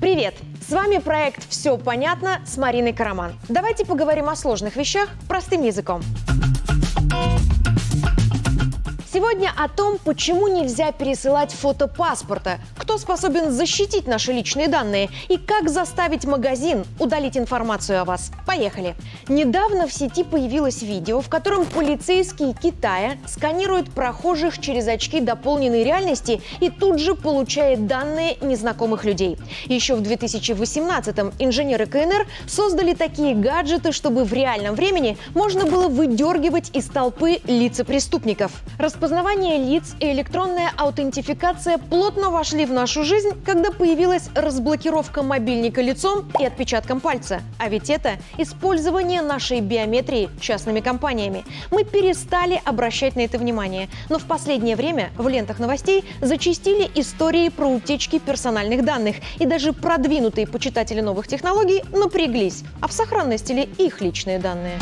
Привет! С вами проект «Все понятно» с Мариной Караман. Давайте поговорим о сложных вещах простым языком. Сегодня о том, почему нельзя пересылать фото паспорта, кто способен защитить наши личные данные и как заставить магазин удалить информацию о вас. Поехали! Недавно в сети появилось видео, в котором полицейские Китая сканируют прохожих через очки дополненной реальности и тут же получает данные незнакомых людей. Еще в 2018-м инженеры КНР создали такие гаджеты, чтобы в реальном времени можно было выдергивать из толпы лица преступников. Распознавание лиц и электронная аутентификация плотно вошли в нашу жизнь, когда появилась разблокировка мобильника лицом и отпечатком пальца. А ведь это использование нашей биометрии частными компаниями. Мы перестали обращать на это внимание. Но в последнее время в лентах новостей зачастили истории про утечки персональных данных. И даже продвинутые почитатели новых технологий напряглись. А в сохранности ли их личные данные?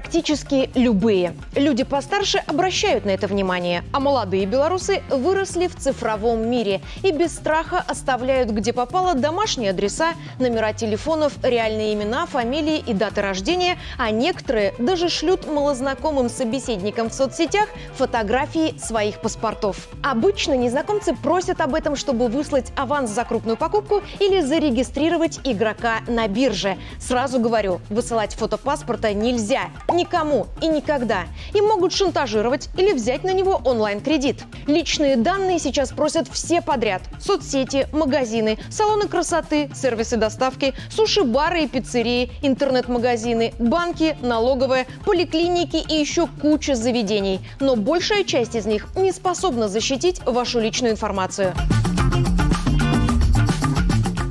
Практически любые. Люди постарше обращают на это внимание, а молодые белорусы выросли в цифровом мире и без страха оставляют где попало домашние адреса, номера телефонов, реальные имена, фамилии и даты рождения, а некоторые даже шлют малознакомым собеседникам в соцсетях фотографии своих паспортов. Обычно незнакомцы просят об этом, чтобы выслать аванс за крупную покупку или зарегистрировать игрока на бирже. Сразу говорю, высылать фото паспорта нельзя. Никому и никогда. И могут шантажировать или взять на него онлайн-кредит. Личные данные сейчас просят все подряд. Соцсети, магазины, салоны красоты, сервисы доставки, суши-бары и пиццерии, интернет-магазины, банки, налоговые, поликлиники и еще куча заведений. Но большая часть из них не способна защитить вашу личную информацию.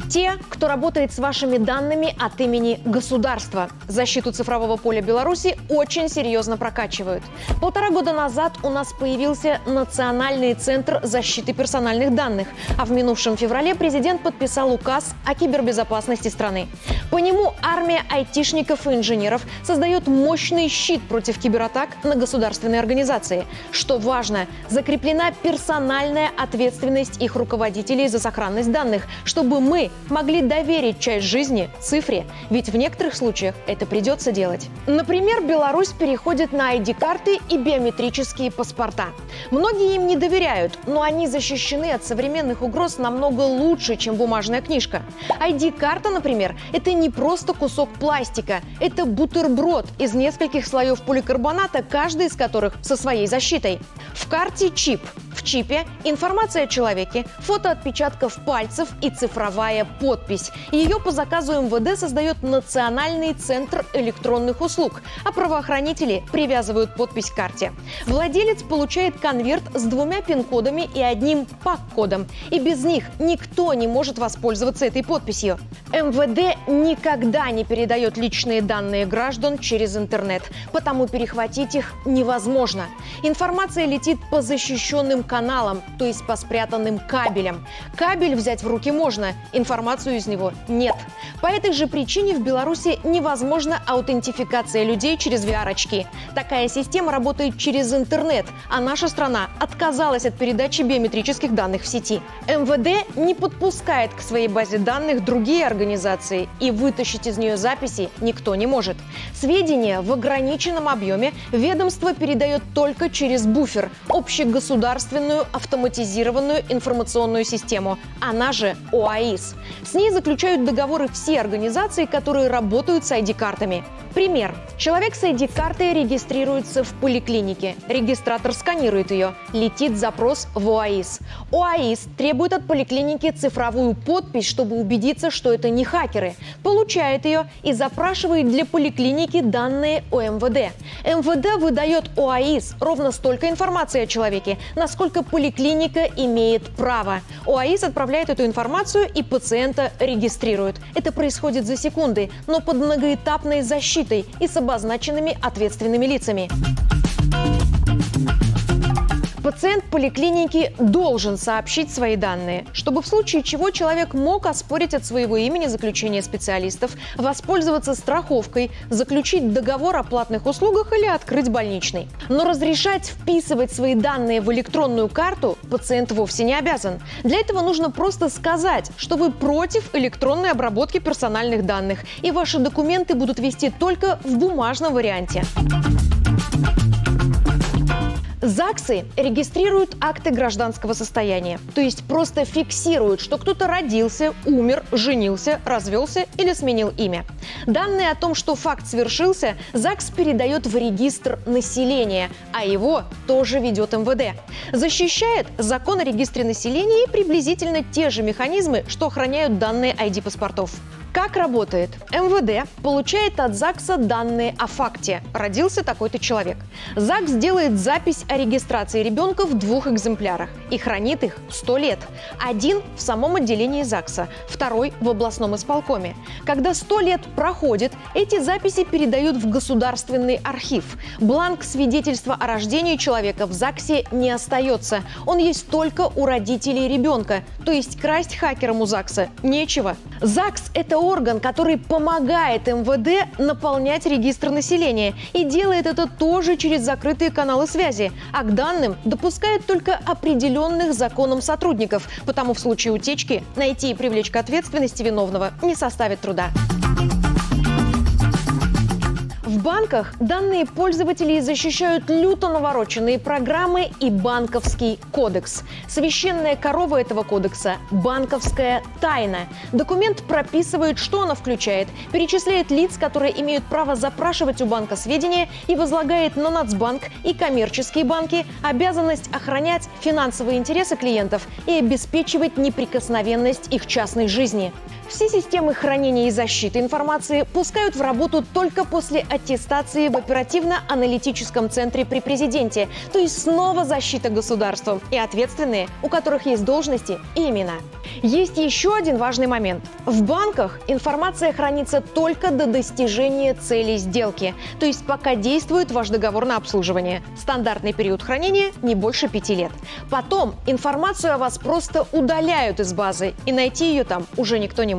Те, кто работает с вашими данными от имени государства. Защиту цифрового поля Беларуси очень серьезно прокачивают. Полтора года назад у нас появился Национальный центр защиты персональных данных, а в минувшем феврале президент подписал указ о кибербезопасности страны. По нему армия айтишников и инженеров создает мощный щит против кибератак на государственные организации. Что важно, закреплена персональная ответственность их руководителей за сохранность данных, чтобы мы могли доверить часть жизни цифре, ведь в некоторых случаях это придется делать. Например, Беларусь переходит на ID-карты и биометрические паспорта. Многие им не доверяют, но они защищены от современных угроз намного лучше, чем бумажная книжка. ID-карта, например, это не просто кусок пластика, это бутерброд из нескольких слоев поликарбоната, каждый из которых со своей защитой. В карте чип. В чипе информация о человеке, фото отпечатков пальцев и цифровая подпись. Ее по заказу МВД создает Национальный центр электронных услуг, а правоохранители привязывают подпись к карте. Владелец получает конверт с двумя пин-кодами и одним ПАК-кодом. И без них никто не может воспользоваться этой подписью. МВД никогда не передает личные данные граждан через интернет, потому перехватить их невозможно. Информация летит по защищенным каналам, то есть по спрятанным кабелям. Кабель взять в руки можно, информацию из него нет. По этой же причине в Беларуси невозможна аутентификация людей через VR-очки. Такая система работает через интернет, а наша страна отказалась от передачи биометрических данных в сети. МВД не подпускает к своей базе данных другие организации, и вытащить из нее записи никто не может. Сведения в ограниченном объеме ведомство передает только через буфер – общегосударственную автоматизированную информационную систему, она же ОАИС. С ней заключают договоры все организации, которые работают с ID-картами. Пример. Человек с ID-картой регистрируется в поликлинике. Регистратор сканирует ее. Летит запрос в ОАИС. ОАИС требует от поликлиники цифровую подпись, чтобы убедиться, что это не хакеры. Получает ее и запрашивает для поликлиники данные о МВД. МВД выдает ОАИС ровно столько информации о человеке, насколько поликлиника имеет право. ОАИС отправляет эту информацию и пациента регистрирует. Это происходит за секунды, но под многоэтапной защитой и с обозначенными ответственными лицами. Пациент поликлиники должен сообщить свои данные, чтобы в случае чего человек мог оспорить от своего имени заключение специалистов, воспользоваться страховкой, заключить договор о платных услугах или открыть больничный. Но разрешать вписывать свои данные в электронную карту пациент вовсе не обязан. Для этого нужно просто сказать, что вы против электронной обработки персональных данных, и ваши документы будут вести только в бумажном варианте. ЗАГСы регистрируют акты гражданского состояния, то есть просто фиксируют, что кто-то родился, умер, женился, развелся или сменил имя. Данные о том, что факт свершился, ЗАГС передает в регистр населения, а его тоже ведет МВД. Защищает закон о регистре населения и приблизительно те же механизмы, что охраняют данные ID-паспортов. Как работает? МВД получает от ЗАГСа данные о факте. Родился такой-то человек. ЗАГС делает запись о регистрации ребенка в двух экземплярах и хранит их 100 лет. Один в самом отделении ЗАГСа, второй в областном исполкоме. Когда 100 лет проходит, эти записи передают в государственный архив. Бланк свидетельства о рождении человека в ЗАГСе не остается. Он есть только у родителей ребенка. То есть красть хакерам у ЗАГСа нечего. ЗАГС – это орган, который помогает МВД наполнять регистр населения и делает это тоже через закрытые каналы связи, а к данным допускает только определенных законом сотрудников, потому в случае утечки найти и привлечь к ответственности виновного не составит труда. В банках данные пользователей защищают люто навороченные программы и банковский кодекс. Священная корова этого кодекса – банковская тайна. Документ прописывает, что она включает, перечисляет лиц, которые имеют право запрашивать у банка сведения и возлагает на Нацбанк и коммерческие банки обязанность охранять финансовые интересы клиентов и обеспечивать неприкосновенность их частной жизни. Все системы хранения и защиты информации пускают в работу только после аттестации в оперативно-аналитическом центре при президенте, то есть снова защита государством и ответственные, у которых есть должности и имена. Есть еще один важный момент. В банках информация хранится только до достижения цели сделки, то есть пока действует ваш договор на обслуживание. Стандартный период хранения не больше пяти лет. Потом информацию о вас просто удаляют из базы, и найти ее там уже никто не может.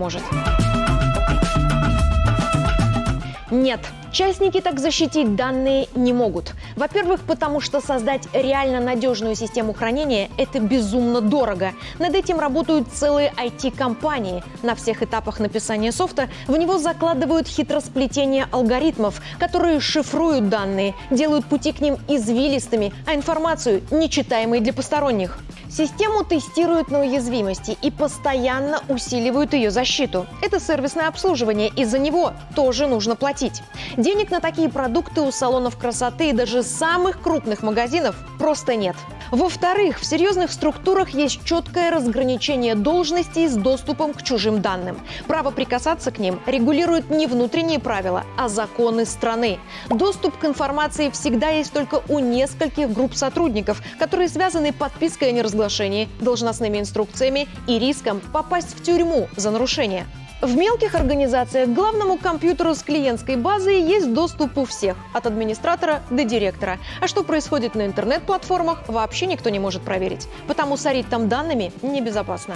Нет, Частники так защитить данные не могут. Во-первых, потому что создать реально надежную систему хранения – это безумно дорого. Над этим работают целые IT-компании. На всех этапах написания софта в него закладывают хитросплетение алгоритмов, которые шифруют данные, делают пути к ним извилистыми, а информацию – нечитаемой для посторонних. Систему тестируют на уязвимости и постоянно усиливают ее защиту. Это сервисное обслуживание, и за него тоже нужно платить. Денег на такие продукты у салонов красоты и даже самых крупных магазинов просто нет. Во-вторых, в серьезных структурах есть четкое разграничение должностей с доступом к чужим данным. Право прикасаться к ним регулируют не внутренние правила, а законы страны. Доступ к информации всегда есть только у нескольких групп сотрудников, которые связаны подпиской о неразглашении, должностными инструкциями и риском попасть в тюрьму за нарушение. В мелких организациях к главному компьютеру с клиентской базой есть доступ у всех, от администратора до директора. А что происходит на интернет-платформах, вообще никто не может проверить. Потому сорить там данными небезопасно.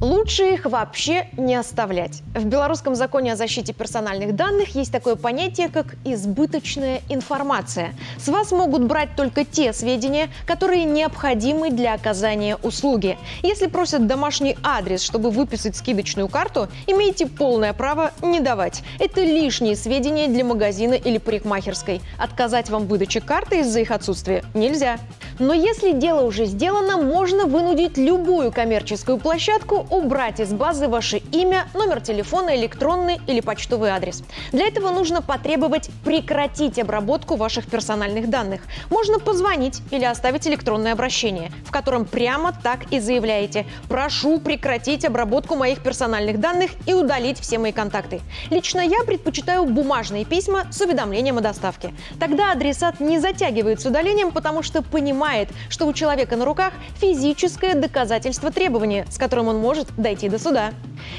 Лучше их вообще не оставлять. В белорусском законе о защите персональных данных есть такое понятие, как избыточная информация. С вас могут брать только те сведения, которые необходимы для оказания услуги. Если просят домашний адрес, чтобы выписать скидочную карту, имеете полное право не давать. Это лишние сведения для магазина или парикмахерской. Отказать вам в выдаче карты из-за их отсутствия нельзя. Но если дело уже сделано, можно вынудить любую коммерческую площадку убрать из базы ваше имя, номер телефона, электронный или почтовый адрес. Для этого нужно потребовать прекратить обработку ваших персональных данных. Можно позвонить или оставить электронное обращение, в котором прямо так и заявляете «Прошу прекратить обработку моих персональных данных и удалить все мои контакты». Лично я предпочитаю бумажные письма с уведомлением о доставке. Тогда адресат не затягивает с удалением, потому что понимает, что у человека на руках физическое доказательство требования, с которым он может может дойти до суда.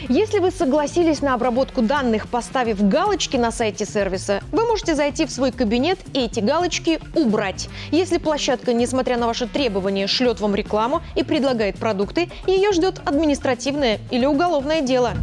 Если вы согласились на обработку данных, поставив галочки на сайте сервиса, вы можете зайти в свой кабинет и эти галочки убрать. Если площадка, несмотря на ваши требования, шлет вам рекламу и предлагает продукты, ее ждет административное или уголовное дело.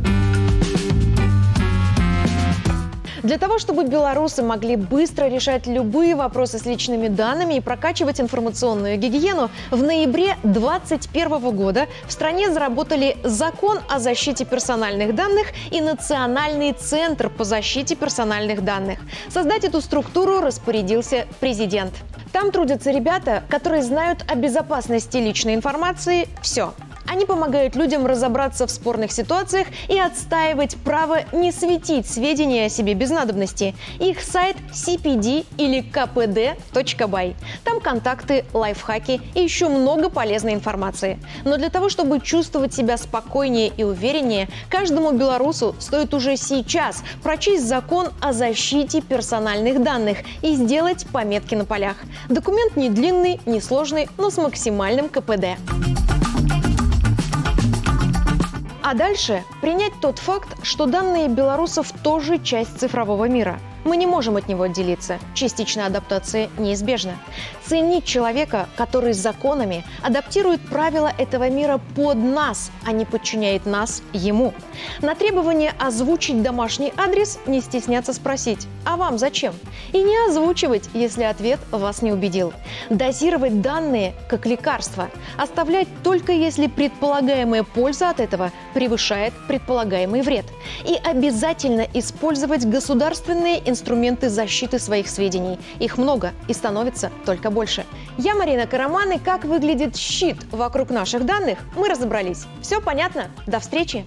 Для того, чтобы белорусы могли быстро решать любые вопросы с личными данными и прокачивать информационную гигиену, в ноябре 2021 года в стране заработали закон о защите персональных данных и Национальный центр по защите персональных данных. Создать эту структуру распорядился президент. Там трудятся ребята, которые знают о безопасности личной информации все – они помогают людям разобраться в спорных ситуациях и отстаивать право не светить сведения о себе без надобности. Их сайт cpd или kpd.by. Там контакты, лайфхаки и еще много полезной информации. Но для того, чтобы чувствовать себя спокойнее и увереннее, каждому белорусу стоит уже сейчас прочесть закон о защите персональных данных и сделать пометки на полях. Документ не длинный, не сложный, но с максимальным КПД. А дальше принять тот факт, что данные белорусов тоже часть цифрового мира – мы не можем от него отделиться. Частичная адаптация неизбежна. Ценить человека, который законами адаптирует правила этого мира под нас, а не подчиняет нас ему. На требование озвучить домашний адрес не стесняться спросить «А вам зачем?» И не озвучивать, если ответ вас не убедил. Дозировать данные как лекарство. Оставлять только если предполагаемая польза от этого превышает предполагаемый вред. И обязательно использовать государственные инструменты защиты своих сведений. Их много и становится только больше. Я Марина Караман, и как выглядит щит вокруг наших данных, мы разобрались. Все понятно? До встречи!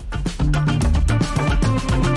thank you